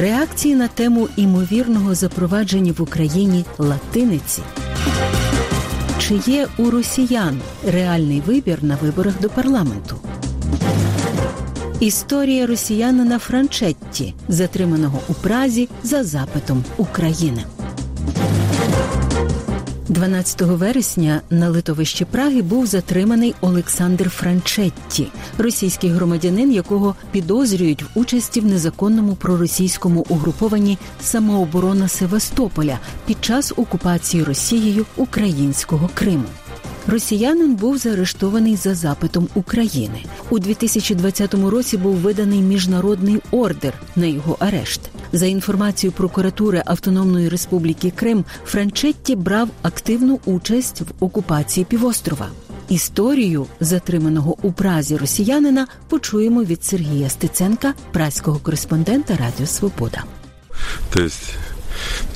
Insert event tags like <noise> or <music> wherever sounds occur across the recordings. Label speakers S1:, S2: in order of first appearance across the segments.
S1: Реакції на тему імовірного запровадження в Україні латиниці. Чи є у росіян реальний вибір на виборах до парламенту? Історія росіянина Франчетті, затриманого у Празі за запитом України. 12 вересня на литовищі Праги був затриманий Олександр Франчетті, російський громадянин, якого підозрюють в участі в незаконному проросійському угрупованні самооборона Севастополя під час окупації Росією українського Криму. Росіянин був заарештований за запитом України. У 2020 році був виданий міжнародний ордер на його арешт. За інформацією прокуратури Автономної Республіки Крим, Франчетті брав активну участь в окупації півострова. Історію затриманого у Празі росіянина почуємо від Сергія Стеценка, праського кореспондента Радіо Свобода.
S2: Тобто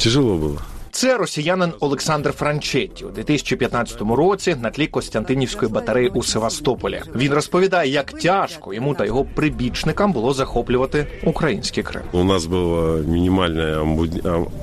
S2: тяжело було.
S3: Це росіянин Олександр Франчетті у 2015 році на тлі Костянтинівської батареї у Севастополі. Він розповідає, як тяжко йому та його прибічникам було захоплювати український Крим.
S2: У нас було мінімальне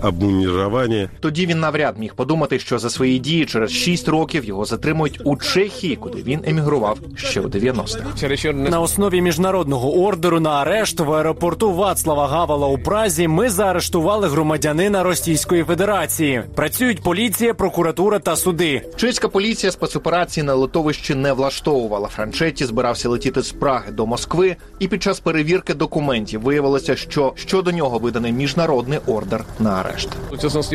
S2: обмунірування.
S3: Тоді він навряд міг подумати, що за свої дії через 6 років його затримують у Чехії, куди він емігрував ще у 90-х.
S4: На основі міжнародного ордеру на арешт в аеропорту Вацлава Гавала у Празі ми заарештували громадянина Російської Федерації. Працюють поліція, прокуратура та суди.
S3: Чеська поліція спецоперації на литовищі не влаштовувала. Франчетті збирався летіти з Праги до Москви, і під час перевірки документів виявилося, що щодо нього виданий міжнародний ордер на арешт.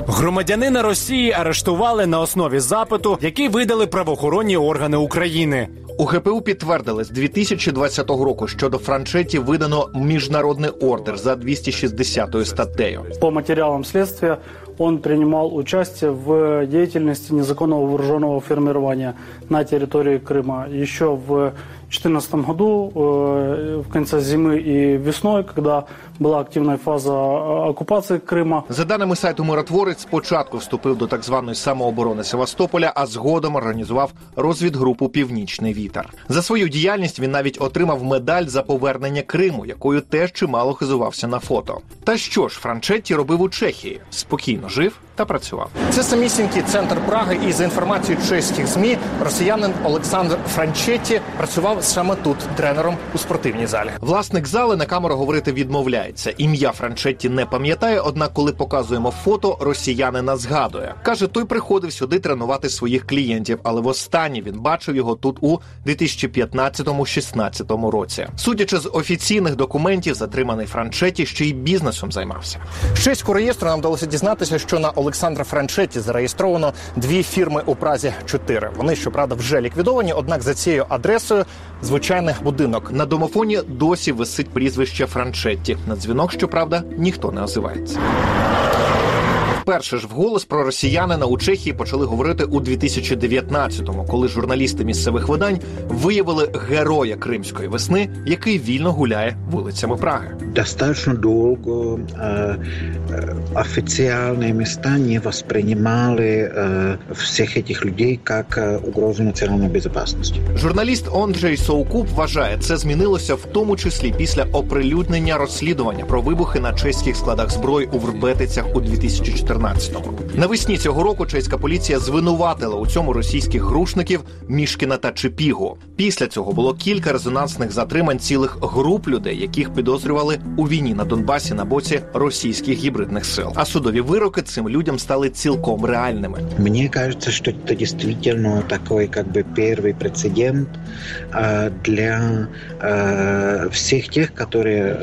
S4: Громадянина Росії арештували на основі запиту, який видали правоохоронні органи України.
S3: У ГПУ підтвердили з 2020 року, що до Франчеті видано міжнародний ордер за 260 статтею.
S5: По матеріалам слідства он принимал участие в деятельности незаконного вооруженного формирования на территории Крыма еще в 2014 году, э, в конце зимы и весной, когда была активная фаза э, оккупации Крыма.
S3: За даними сайту Миротворець, спочатку вступив до так званої самооборони Севастополя, а згодом організував розвідгрупу Північний вітер. За свою діяльність він навіть отримав медаль за повернення Криму, якою теж чимало хизувався на фото. Та що ж, Франчетті робив у Чехії? Спокійно жив та працював. Це самісінький центр Праги, і за інформацією чеських змі, росіянин Олександр Франчетті працював саме тут тренером у спортивній залі. Власник зали на камеру говорити відмовляється. Ім'я Франчетті не пам'ятає, однак, коли показуємо фото, росіянина згадує. каже, той приходив сюди тренувати своїх клієнтів, але востаннє він бачив його тут у 2015-16 році. Судячи з офіційних документів, затриманий Франчетті ще й бізнесом займався. З чеського реєстру нам вдалося дізнатися, що на Олександра Франчеті зареєстровано дві фірми у Празі. Чотири вони щоправда вже ліквідовані. Однак за цією адресою звичайний будинок на домофоні досі висить прізвище Франчетті. На дзвінок, щоправда, ніхто не озивається. Вперше ж вголос про росіянина у Чехії почали говорити у 2019-му, коли журналісти місцевих видань виявили героя кримської весни, який вільно гуляє вулицями Праги.
S6: Достаточно довго э, официальные места не воспринимали э, всех этих людей как э, угрозу национальной безопасности.
S3: Журналіст Онджей Соукуп вважає, це змінилося в тому числі після оприлюднення розслідування про вибухи на чеських складах зброї у Вербетицях у 2014 2014-му. Навесні цього року чеська поліція звинуватила у цьому російських грушників Мішкіна та Чепігу. Після цього було кілька резонансних затримань цілих груп людей, яких підозрювали у війні на Донбасі на боці російських гібридних сил. А судові вироки цим людям стали цілком реальними.
S6: Мені кажется, що це дійсно такий, как бы первый прецедент для всіх тих, які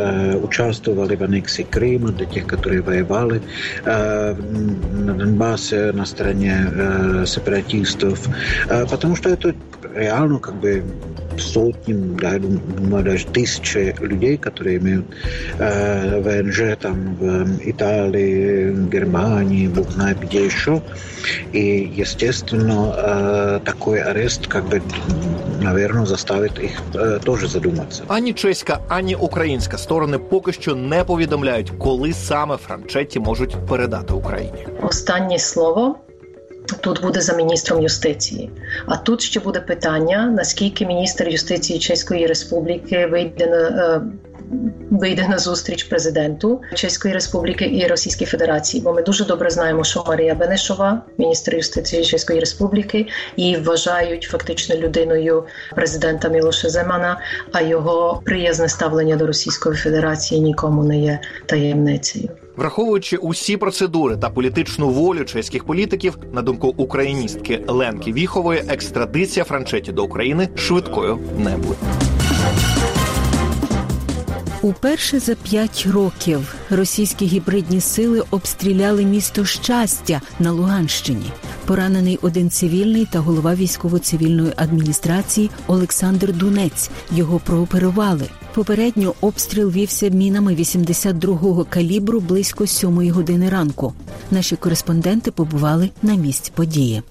S6: участвовали в аннексии Крыма, для тих, які воювали на Донбассе на стороне э, сепаратистов, э, потому что это реально как бы сотни, да, думаю, даже тысячи людей, которые имеют э, ВНЖ там в Италии, Германии, Бог знает где еще. И, естественно, э, такой арест как бы, наверное, заставит их э, тоже задуматься.
S3: Ані чеська, ані українська сторони поки що не повідомляють, коли саме Франчетті можуть передати Україні.
S7: Останнє слово тут буде за міністром юстиції. А тут ще буде питання: наскільки міністр юстиції Чеської Республіки вийде на. е, Вийде на зустріч президенту Чеської Республіки і Російської Федерації, бо ми дуже добре знаємо, що Марія Бенешова, міністр юстиції Чеської Республіки, її вважають фактично людиною президента Мілоша Земана. А його приязне ставлення до Російської Федерації нікому не є таємницею.
S3: Враховуючи усі процедури та політичну волю чеських політиків, на думку україністки Ленки Віхової, екстрадиція Франчеті до України швидкою не буде.
S1: Уперше за п'ять років російські гібридні сили обстріляли місто щастя на Луганщині. Поранений один цивільний та голова військово-цивільної адміністрації Олександр Дунець. Його прооперували. Попередньо обстріл вівся мінами 82-го калібру близько 7 години ранку. Наші кореспонденти побували на місці події.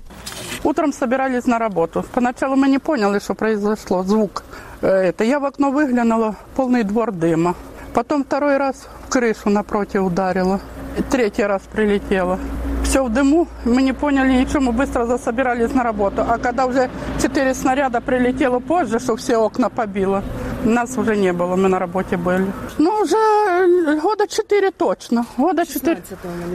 S8: Утром собирались на работу. Поначалу мы не поняли, что произошло, звук. Э, Это я в окно выглянула, полный двор дыма. Потом второй раз в крышу напротив ударило. И Третий раз прилетело. Все в дыму, мы не поняли ничего, мы быстро засобирались на работу. А когда уже четыре снаряда прилетело позже, что все окна побило, нас уже не было, мы на работе были. Ну, уже э, года четыре точно. Года четыре.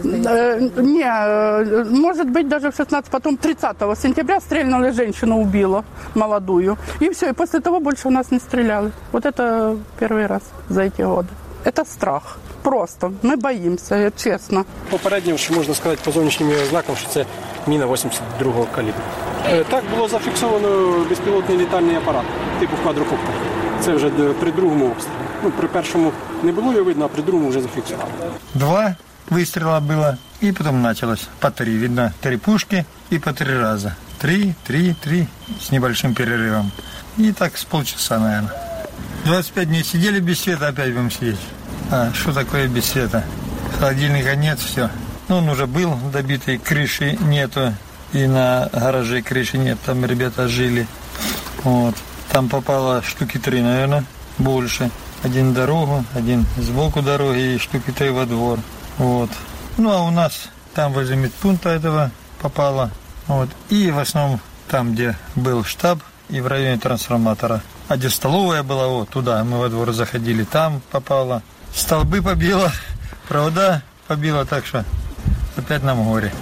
S8: Э, Не, э, может быть, даже в 16, потом 30 сентября стрельнули женщину, убила молодую. И все, и после того больше у нас не стреляли. Вот это первый раз за эти годы. Это страх. Просто. Мы боимся, э, честно.
S9: Попередньо, що можна сказати по зовнішнім її ознакам, що це міна 82-го калібру. Е, Так було зафіксовано безпілотний літальний апарат, типу квадрокоптер. Це вже д- при другому обстрілі. Ну, при першому не було його видно, а при другому вже зафіксували.
S10: Два выстрела было, и потом началось по три. Видно, три пушки и по три раза. Три, три, три с небольшим перерывом. И так с полчаса, наверное. 25 дней сидели без света, опять будем сидеть. А что такое без света? Холодильника нет, все. Ну, он уже был добитый, крыши нету. И на гараже крыши нет, там ребята жили. Вот. Там попало штуки три, наверное, больше. Один дорогу, один сбоку дороги и штуки три во двор. Вот. Ну, а у нас там возле медпункта этого попало. Вот. И в основном там, где был штаб и в районе трансформатора. А где столовая была, вот туда мы во двор заходили, там попало. Столбы побило, <laughs> провода побило, так что опять нам горе.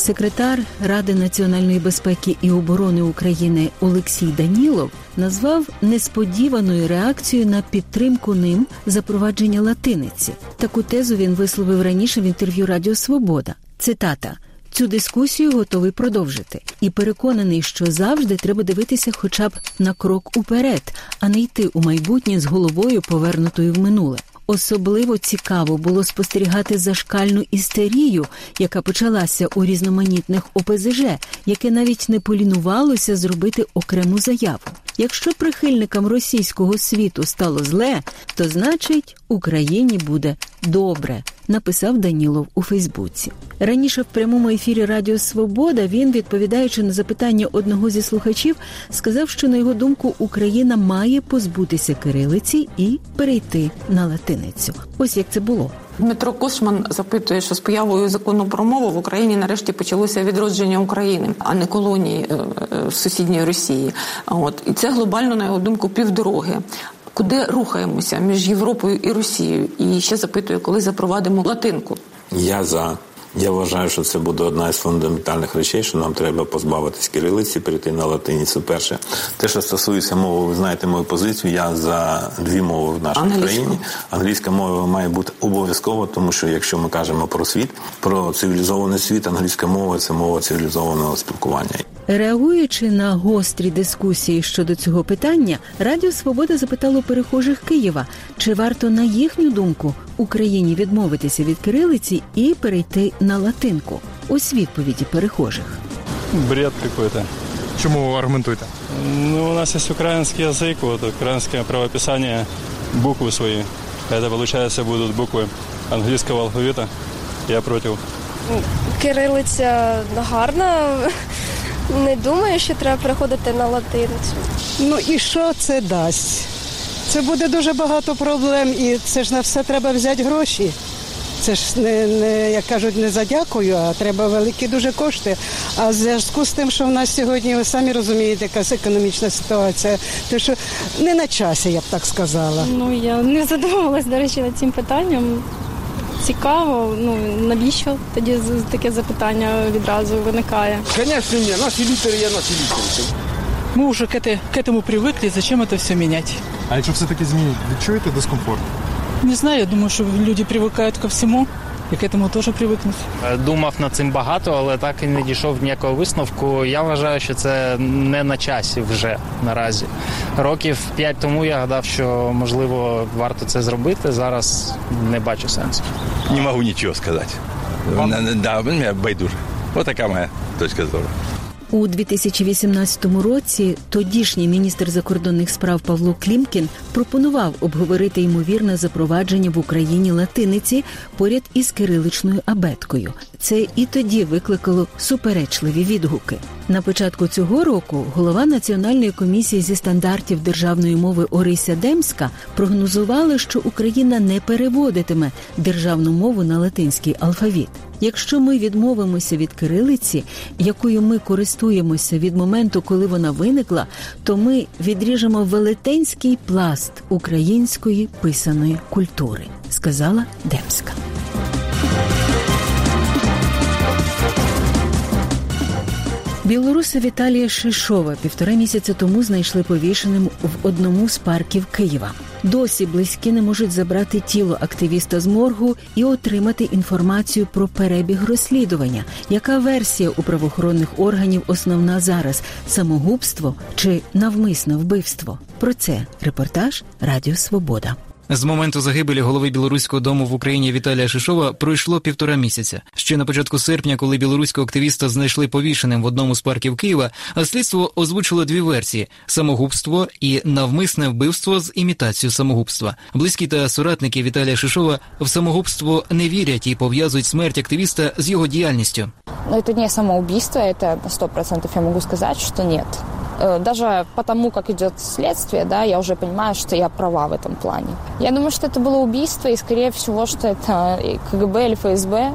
S1: Секретар Ради національної безпеки і оборони України Олексій Данілов назвав несподіваною реакцією на підтримку ним запровадження латиниці. Таку тезу він висловив раніше в інтерв'ю Радіо Свобода. Цитата. Цю дискусію готовий продовжити і переконаний, що завжди треба дивитися хоча б на крок уперед, а не йти у майбутнє з головою повернутою в минуле. Особливо цікаво було спостерігати зашкальну істерію, яка почалася у різноманітних ОПЗЖ, яке навіть не полінувалося зробити окрему заяву. Якщо прихильникам російського світу стало зле, то значить Україні буде добре, написав Данілов у Фейсбуці. Раніше в прямому ефірі Радіо Свобода він, відповідаючи на запитання одного зі слухачів, сказав, що на його думку Україна має позбутися кирилиці і перейти на латиницю. Ось як це було.
S11: Дмитро Кошман запитує, що з появою закону про мову в Україні нарешті почалося відродження України, а не колонії е, е, сусідньої Росії. От і це глобально, на його думку, півдороги. Куди рухаємося між Європою і Росією? І ще запитує, коли запровадимо латинку.
S12: Я за. Я вважаю, що це буде одна із фундаментальних речей, що нам треба позбавитись кирилиці, перейти на латиницю. Перше, те, що стосується мови, ви знаєте мою позицію. Я за дві мови в нашій
S11: Англійську.
S12: країні. Англійська мова має бути обов'язково, тому що якщо ми кажемо про світ, про цивілізований світ, англійська мова це мова цивілізованого спілкування.
S1: Реагуючи на гострі дискусії щодо цього питання, Радіо Свобода запитало перехожих Києва, чи варто на їхню думку Україні відмовитися від кирилиці і перейти на латинку. Ось відповіді перехожих.
S13: Бред какой-то.
S14: Чому аргументуєте?
S13: Ну, у нас есть украинский язык, вот украинское правописание, буквы свои. Это, получается, будут буквы английского алфавита. Я против.
S15: Кирилиця гарна. Не думаю, що треба переходити на латиницю.
S16: Ну і що це дасть? Це буде дуже багато проблем, і це ж на все треба взяти гроші. Це ж не, не як кажуть, не за дякую, а треба великі дуже кошти. А в зв'язку з тим, що в нас сьогодні, ви самі розумієте, яка економічна ситуація, то що не на часі, я б так сказала.
S17: Ну я не задумувалась, до речі, над цим питанням Цікаво, ну навіщо тоді з- таке запитання відразу виникає?
S18: Конечно, нет. Наши лидеры, я наши лидеры.
S19: Мы уже к, этой, к этому привыкли, зачем это все менять?
S14: А якщо все-таки змінить, відчуєте дискомфорт?
S19: Не знаю, я думаю, что люди привыкают ко всему, и к этому теж привыкнут.
S20: Думав над цим багато, але так і не дійшов до ніякого висновку. Я вважаю, що це не на часі вже наразі. Років п'ять тому я гадав, що можливо варто це зробити. Зараз не бачу сенсу.
S21: Не можу нічого сказати. Да, байдуже. Ось така моя точка зрения.
S1: У 2018 році тодішній міністр закордонних справ Павло Клімкін пропонував обговорити ймовірне запровадження в Україні латиниці поряд із кириличною абеткою. Це і тоді викликало суперечливі відгуки. На початку цього року голова Національної комісії зі стандартів державної мови Орися Демська прогнозувала, що Україна не переводитиме державну мову на латинський алфавіт. Якщо ми відмовимося від кирилиці, якою ми користуємося від моменту, коли вона виникла, то ми відріжемо велетенський пласт української писаної культури, сказала Демська. Білоруса Віталія Шишова півтора місяця тому знайшли повішеним в одному з парків Києва. Досі близькі не можуть забрати тіло активіста з моргу і отримати інформацію про перебіг розслідування. Яка версія у правоохоронних органів основна зараз самогубство чи навмисне вбивство? Про це репортаж Радіо Свобода.
S22: З моменту загибелі голови білоруського дому в Україні Віталія Шишова пройшло півтора місяця. Ще на початку серпня, коли білоруського активіста знайшли повішеним в одному з парків Києва, а слідство озвучило дві версії: самогубство і навмисне вбивство з імітацією самогубства. Близькі та соратники Віталія Шишова в самогубство не вірять і пов'язують смерть активіста з його діяльністю.
S23: Но это не самоубийство, сто процентов я могу сказать, что нет. Э, Даже потому, как идет следствие, да, я уже понимаю, что я права в этом плане. Я думаю, что это было убийство, и скорее всего, что это и КГБ или ФСБ.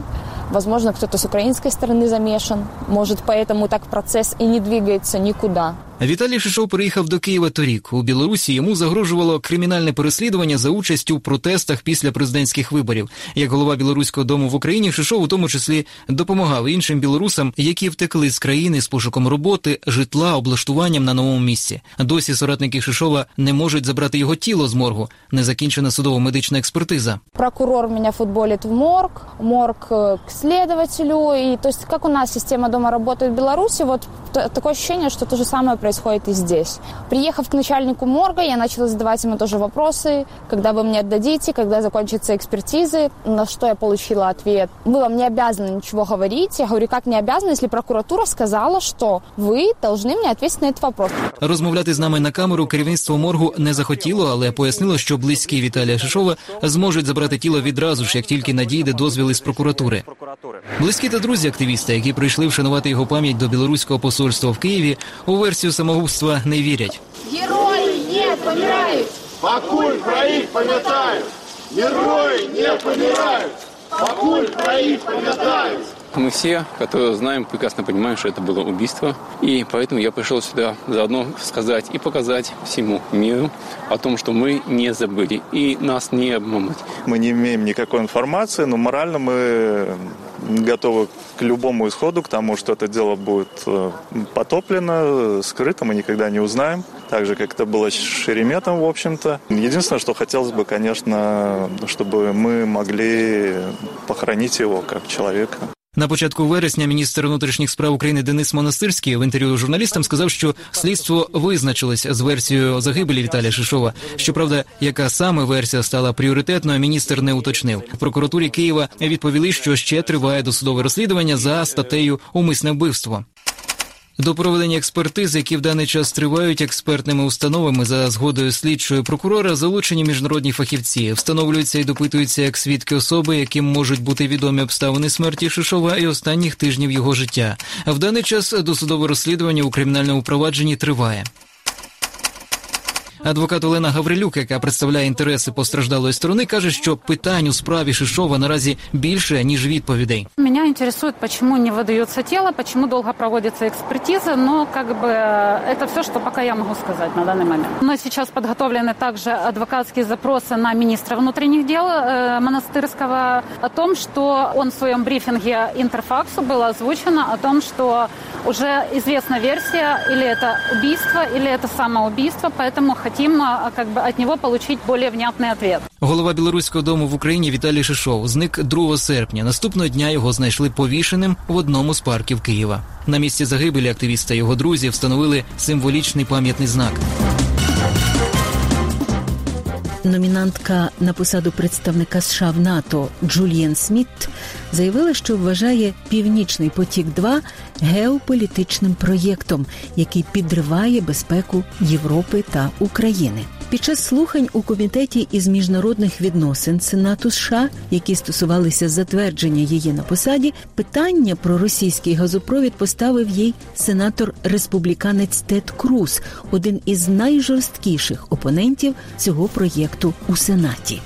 S23: Возможно, кто-то с украинской стороны замешан. Может, поэтому так процесс и не двигается никуда.
S22: Віталій Шишов приїхав до Києва торік. У Білорусі йому загрожувало кримінальне переслідування за участь у протестах після президентських виборів. Як голова білоруського дому в Україні, Шишов у тому числі допомагав іншим білорусам, які втекли з країни з пошуком роботи, житла, облаштуванням на новому місці. Досі соратники Шишова не можуть забрати його тіло з моргу. Не закінчена судово-медична експертиза.
S23: Прокурор меня футболит в морг, морг э, к следователю. И то есть как у нас система дома работает в Беларуси, вот т- такое ощущение, что то же самое происходит и здесь. Приехав к начальнику морга, я начала задавать ему тоже вопросы, когда вы мне отдадите, когда закончатся экспертизы, на что я получила ответ. Вы вам не обязаны ничего говорить. Я говорю, как не обязаны, если прокуратура сказала, что вы должны мне ответить на этот вопрос.
S22: Розмовляти з нами на камеру керівництво моргу не захотіло, але пояснило, що близькі Віталія Шишова зможуть забрати тіло відразу ж, як тільки надійде дозвіл із прокуратури. Близькі та друзі активіста, які прийшли вшанувати його пам'ять до білоруського посольства в Києві, у версію самогубства не вірять.
S24: Герої не помирають! Покуль про їх пам'ятають! Герої не помирають! Покуль про їх пам'ятають!
S25: Мы все, которые знаем, прекрасно понимаем, что это было убийство. И поэтому я пришел сюда заодно сказать и показать всему миру о том, что мы не забыли и нас не обмануть.
S26: Мы не имеем никакой информации, но морально мы готовы к любому исходу, к тому, что это дело будет э, потоплено, скрыто, мы никогда не узнаем. Так же, как это было с Шереметом, в общем-то. Единственное, что хотелось бы, конечно, чтобы мы могли похоронить его как человека.
S22: На початку вересня міністр внутрішніх справ України Денис Монастирський в інтерв'ю журналістам сказав, що слідство визначилось з версією загибелі Віталія Шишова. Щоправда, яка саме версія стала пріоритетною, міністр не уточнив. В прокуратурі Києва відповіли, що ще триває досудове розслідування за статтею Умисне вбивство. До проведення експертиз, які в даний час тривають експертними установами за згодою слідчої прокурора, залучені міжнародні фахівці, встановлюються і допитуються як свідки особи, яким можуть бути відомі обставини смерті Шишова і останніх тижнів його життя. А в даний час досудове розслідування у кримінальному провадженні триває. Адвокат Олена Гаврилюк, яка представляє інтереси постраждалої сторони, каже, що питань у справі Шишова наразі більше ніж відповідей.
S27: Меня интересует, почему не выдается тело, почему долго проводится экспертиза, но как бы это все, что пока я могу сказать на данный момент. Мы сейчас подготовлены также адвокатские запросы на министра внутренних дел э, Монастырского о том, что он в своем брифинге Интерфаксу было озвучено о том, что уже известна версия, или это убийство, или это самоубийство, поэтому хотим а, как бы от него получить более внятный ответ.
S22: Голова білоруського дому в Україні Віталій Шишов зник 2 серпня. Наступного дня його знайшли повішеним в одному з парків Києва. На місці загибелі активіста і його друзі встановили символічний пам'ятний знак.
S1: Номінантка на посаду представника США в НАТО Джулієн Сміт заявила, що вважає Північний потік 2 геополітичним проєктом, який підриває безпеку Європи та України. Під час слухань у комітеті із міжнародних відносин Сенату США, які стосувалися затвердження її на посаді, питання про російський газопровід поставив їй сенатор республіканець Тед Круз, один із найжорсткіших опонентів цього проєкту у Сенаті.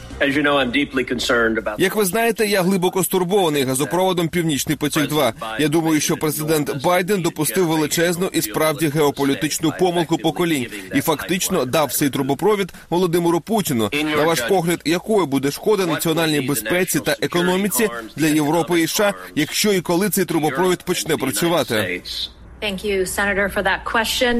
S28: Як ви знаєте, я глибоко стурбований газопроводом Північний потік. 2 Я думаю, що президент Байден допустив величезну і справді геополітичну помилку поколінь і фактично дав цей трубопровід Володимиру Путіну. На ваш погляд, якою буде шкода національній безпеці та економіці для Європи і США, якщо і коли цей трубопровід почне працювати?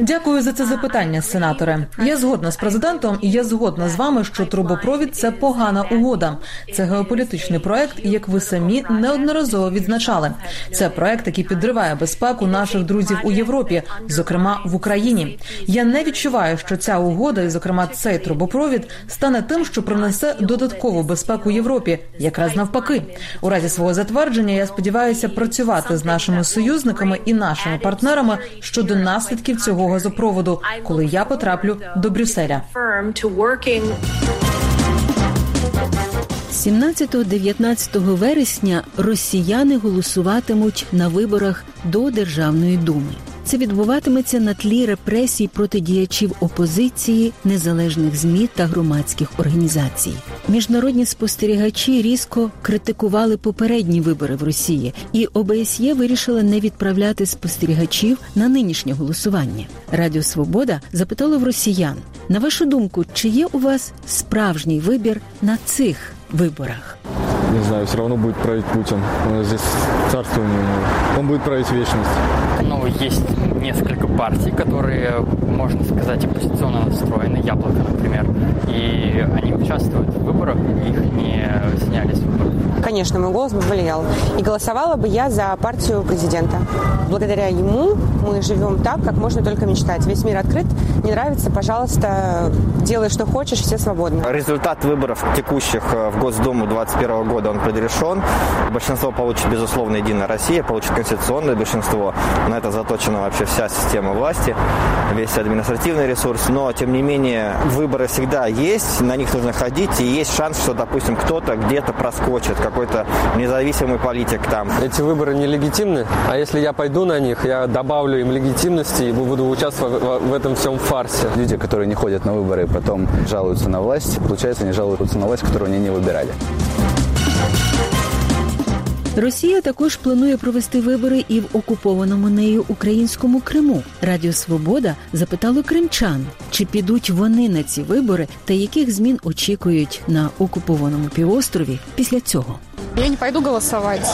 S29: Дякую за це запитання, сенаторе. Я згодна з президентом, і я згодна з вами, що трубопровід це погана угода. Це геополітичний проект, як ви самі неодноразово відзначали. Це проект, який підриває безпеку наших друзів у Європі, зокрема в Україні. Я не відчуваю, що ця угода, і зокрема цей трубопровід, стане тим, що принесе додаткову безпеку Європі, якраз навпаки. У разі свого затвердження я сподіваюся працювати з нашими союзниками і нашими партнерами партнерами щодо наслідків цього газопроводу, коли я потраплю до Брюсселя.
S1: 17-19 вересня росіяни голосуватимуть на виборах до Державної думи. Це відбуватиметься на тлі репресій проти діячів опозиції, незалежних змі та громадських організацій. Міжнародні спостерігачі різко критикували попередні вибори в Росії, і ОБСЄ вирішила не відправляти спостерігачів на нинішнє голосування. Радіо Свобода запитало в росіян: на вашу думку, чи є у вас справжній вибір на цих виборах?
S30: не знаю, все равно будет править Путин. Он здесь царство у него. Он будет править вечность.
S31: Ну, есть несколько партий, которые, можно сказать, оппозиционно настроены. Яблоко, например. И они участвуют в выборах, их не сняли с выборов.
S32: Конечно, мой голос бы влиял. И голосовала бы я за партию президента. Благодаря ему мы живем так, как можно только мечтать. Весь мир открыт. Не нравится, пожалуйста, делай, что хочешь, все свободны.
S33: Результат выборов текущих в Госдуму 2021 года, он предрешен. Большинство получит, безусловно, Единая Россия, получит конституционное большинство. На это заточена вообще вся система власти, весь административный ресурс. Но, тем не менее, выборы всегда есть, на них нужно ходить, и есть шанс, что, допустим, кто-то где-то проскочит, какой-то независимый политик там.
S30: Эти выборы нелегитимны, а если я пойду на них, я добавлю им легитимности и буду участвовать в этом всем фарсе.
S34: Люди, которые не ходят на выборы, потом жалуются на власть, получается, они жалуются на власть, которую они не выбирали.
S1: Росія також планує провести вибори і в окупованому нею українському Криму. Радіо Свобода запитало кримчан, чи підуть вони на ці вибори та яких змін очікують на окупованому півострові після цього.
S17: Я не пойду голосовать.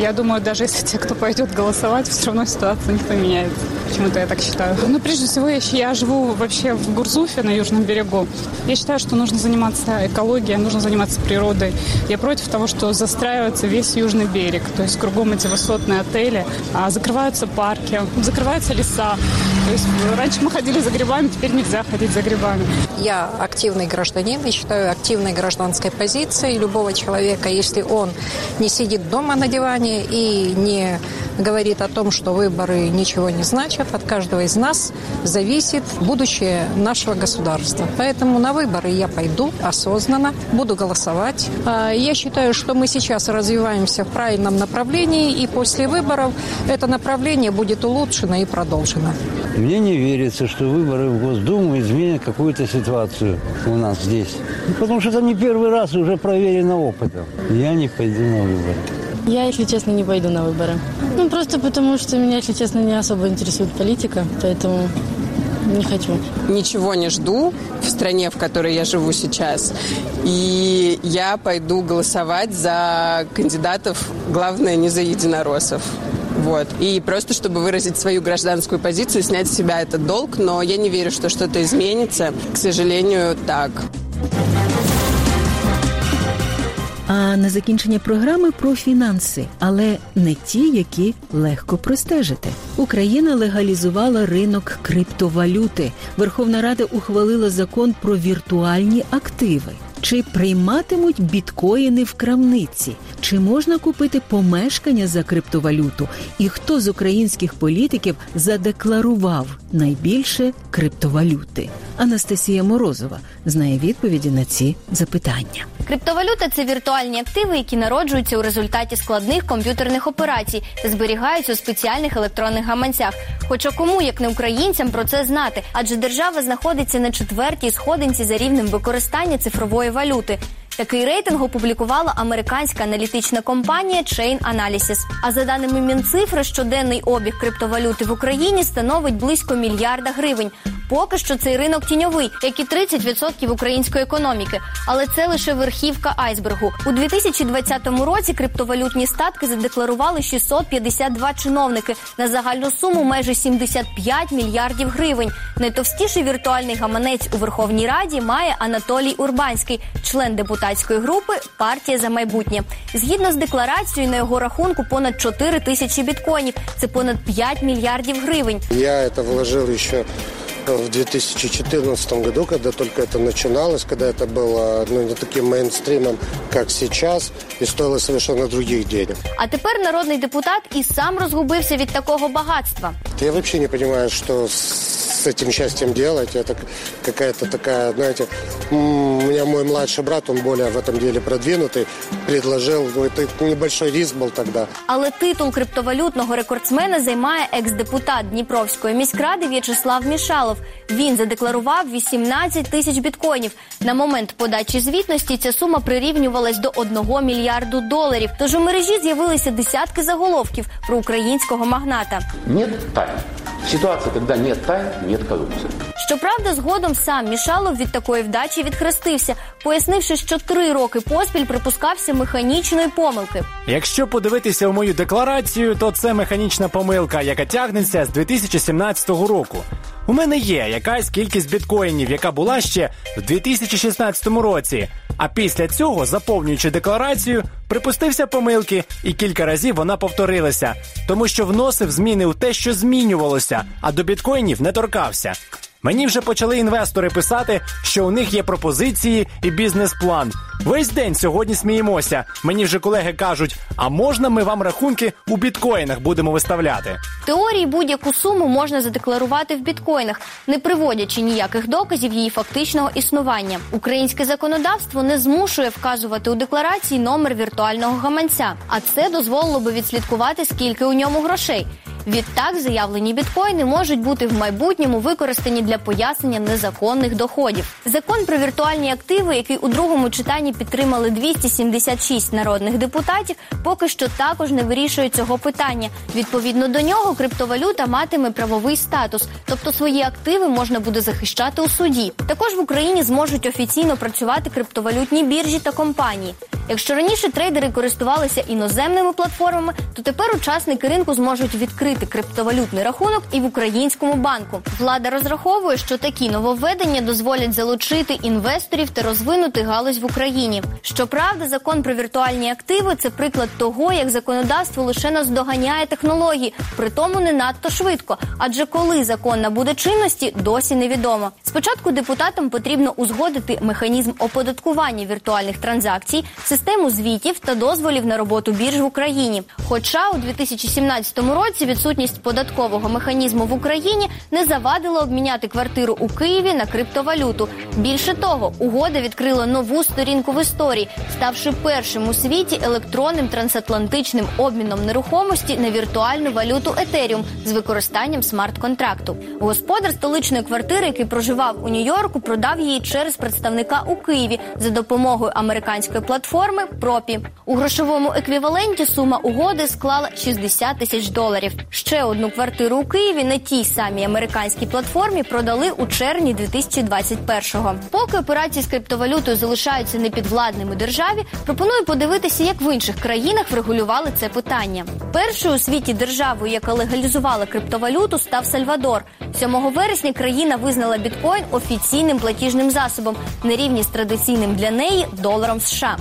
S17: Я думаю, даже если те, кто пойдет голосовать, все равно ситуация не меняет. Почему-то я так считаю. Ну, прежде всего, я, я живу вообще в Гурзуфе на Южном берегу. Я считаю, что нужно заниматься экологией, нужно заниматься природой. Я против того, что застраивается весь Южный берег. То есть кругом эти высотные отели, а закрываются парки, закрываются леса. Есть раньше мы ходили за грибами, теперь нельзя ходить за грибами.
S35: Я активный гражданин и считаю активной гражданской позицией любого человека, если он не сидит дома на диване и не говорит о том, что выборы ничего не значат. От каждого из нас зависит будущее нашего государства. Поэтому на выборы я пойду осознанно, буду голосовать. А, я считаю, что мы сейчас развиваемся в правильном направлении, и после выборов это направление будет улучшено и продолжено.
S36: Мне не верится, что выборы в Госдуму изменят какую-то ситуацию у нас здесь. Потому что это не первый раз уже проверено опытом. Я не пойду на выборы.
S37: Я, если честно, не пойду на выборы. Ну, просто потому, что меня, если честно, не особо интересует политика, поэтому не хочу.
S38: Ничего не жду в стране, в которой я живу сейчас. И я пойду голосовать за кандидатов, главное, не за единороссов. Вот. И просто, чтобы выразить свою гражданскую позицию, снять с себя этот долг. Но я не верю, что что-то изменится. К сожалению, так.
S1: А на закінчення програми про фінанси, але не ті, які легко простежити. Україна легалізувала ринок криптовалюти. Верховна Рада ухвалила закон про віртуальні активи. Чи прийматимуть біткоїни в крамниці? Чи можна купити помешкання за криптовалюту? І хто з українських політиків задекларував найбільше криптовалюти? Анастасія Морозова знає відповіді на ці запитання.
S39: Криптовалюта це віртуальні активи, які народжуються у результаті складних комп'ютерних операцій та зберігаються у спеціальних електронних гаманцях. Хоча кому, як не українцям, про це знати, адже держава знаходиться на четвертій сходинці за рівнем використання цифрової валюти. Такий рейтинг опублікувала американська аналітична компанія Chain Analysis. А за даними Мінцифри, щоденний обіг криптовалюти в Україні становить близько мільярда гривень. Поки що цей ринок тіньовий, як і 30% української економіки. Але це лише верхівка айсбергу. У 2020 році криптовалютні статки задекларували 652 чиновники на загальну суму майже 75 мільярдів гривень. Найтовстіший віртуальний гаманець у Верховній Раді має Анатолій Урбанський, член депутатської групи Партія за майбутнє. Згідно з декларацією, на його рахунку понад 4 тисячі біткоїнів. Це понад 5 мільярдів гривень.
S40: Я це вложив ще в 2014 году, когда только это начиналось, когда это было ну, не таким мейнстримом, как сейчас, и стоило совершенно других денег.
S39: А тепер народний депутат і сам розгубився від такого багатства.
S40: Я вообще не понимаю, что с этим счастьем делать. Это какая-то такая, знаете, у меня мой младший брат, он более в этом деле продвинутый, предложил, ну, это небольшой риск был тогда.
S39: Але титул криптовалютного рекордсмена займає екс-депутат Дніпровської міськради В'ячеслав Мішалов. Він задекларував 18 тисяч біткоїнів. На момент подачі звітності ця сума прирівнювалась до 1 мільярду доларів. Тож у мережі з'явилися десятки заголовків про українського магната.
S41: Нет тайн. Ситуация, когда нет тайн, нет коррупции.
S39: Щоправда, згодом сам Мішалов від такої вдачі відхрестився, пояснивши, що три роки поспіль припускався механічної помилки.
S42: Якщо подивитися у мою декларацію, то це механічна помилка, яка тягнеться з 2017 року. У мене є якась кількість біткоїнів, яка була ще в 2016 році. А після цього, заповнюючи декларацію, припустився помилки, і кілька разів вона повторилася, тому що вносив зміни у те, що змінювалося, а до біткоїнів не торкався. Мені вже почали інвестори писати, що у них є пропозиції і бізнес-план. Весь день сьогодні сміємося. Мені вже колеги кажуть: а можна ми вам рахунки у біткоїнах будемо виставляти?
S39: Теорії будь-яку суму можна задекларувати в біткоїнах, не приводячи ніяких доказів її фактичного існування. Українське законодавство не змушує вказувати у декларації номер віртуального гаманця, а це дозволило би відслідкувати, скільки у ньому грошей. Відтак заявлені біткоїни можуть бути в майбутньому використані для пояснення незаконних доходів. Закон про віртуальні активи, який у другому читанні підтримали 276 народних депутатів, поки що також не вирішує цього питання. Відповідно до нього, криптовалюта матиме правовий статус, тобто свої активи можна буде захищати у суді. Також в Україні зможуть офіційно працювати криптовалютні біржі та компанії. Якщо раніше трейдери користувалися іноземними платформами, то тепер учасники ринку зможуть відкрити криптовалютний рахунок і в українському банку. Влада розраховує, що такі нововведення дозволять залучити інвесторів та розвинути галузь в Україні. Щоправда, закон про віртуальні активи це приклад того, як законодавство лише наздоганяє технології, при тому не надто швидко. Адже коли закон набуде чинності, досі невідомо. Спочатку депутатам потрібно узгодити механізм оподаткування віртуальних транзакцій, систему звітів та дозволів на роботу бірж в Україні. Хоча у 2017 році відсутність податкового механізму в Україні не завадила обміняти квартиру у Києві на криптовалюту. Більше того, угода відкрила нову сторінку в історії, ставши першим у світі електронним трансатлантичним обміном нерухомості на віртуальну валюту Етеріум з використанням смарт-контракту. Господар столичної квартири, який проживав у Нью-Йорку, продав її через представника у Києві за допомогою американської платформи Пропі. У грошовому еквіваленті сума угоди склала 60 тисяч доларів. Ще одну квартиру у Києві на тій самій американській платформі продали у червні 2021-го. Поки операції з криптовалютою залишаються непідвладними державі, пропоную подивитися, як в інших країнах врегулювали це питання. Першою у світі державою, яка легалізувала криптовалюту, став Сальвадор. 7 вересня країна визнала біткоін офіційним платіжним засобом на рівні з традиційним для неї доларом США.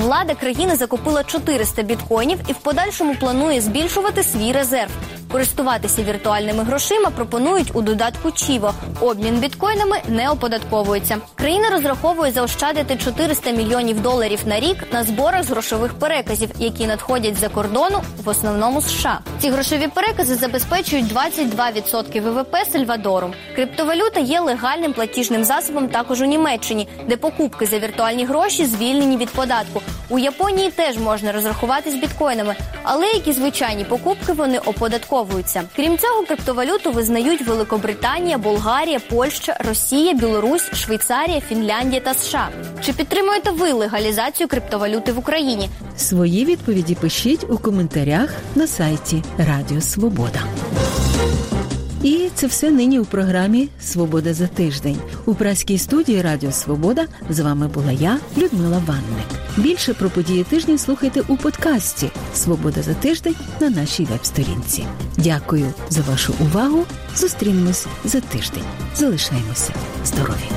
S39: Влада країни закупила 400 біткоїнів і в подальшому планує збільшувати свій резерв. Користуватися віртуальними грошима пропонують у додатку Чіво. Обмін біткоїнами не оподатковується. Країна розраховує заощадити 400 мільйонів доларів на рік на зборах з грошових переказів, які надходять за кордону в основному США. Ці грошові перекази забезпечують 22% ВВП Сальвадору. Криптовалюта є легальним платіжним засобом також у Німеччині, де покупки за віртуальні гроші звільнені від податку. У Японії теж можна розрахуватись біткоїнами, але які звичайні покупки вони оподатковуються. Крім цього, криптовалюту визнають Великобританія, Болгарія, Польща, Росія, Білорусь, Швейцарія, Фінляндія та США. Чи підтримуєте ви легалізацію криптовалюти в Україні?
S1: Свої відповіді пишіть у коментарях на сайті Радіо Свобода. І це все нині у програмі Свобода за тиждень. У праській студії Радіо Свобода з вами була я, Людмила Ванник. Більше про події тижня слухайте у подкасті Свобода за тиждень на нашій веб-сторінці. Дякую за вашу увагу. Зустрінемось за тиждень. Залишаємося здорові.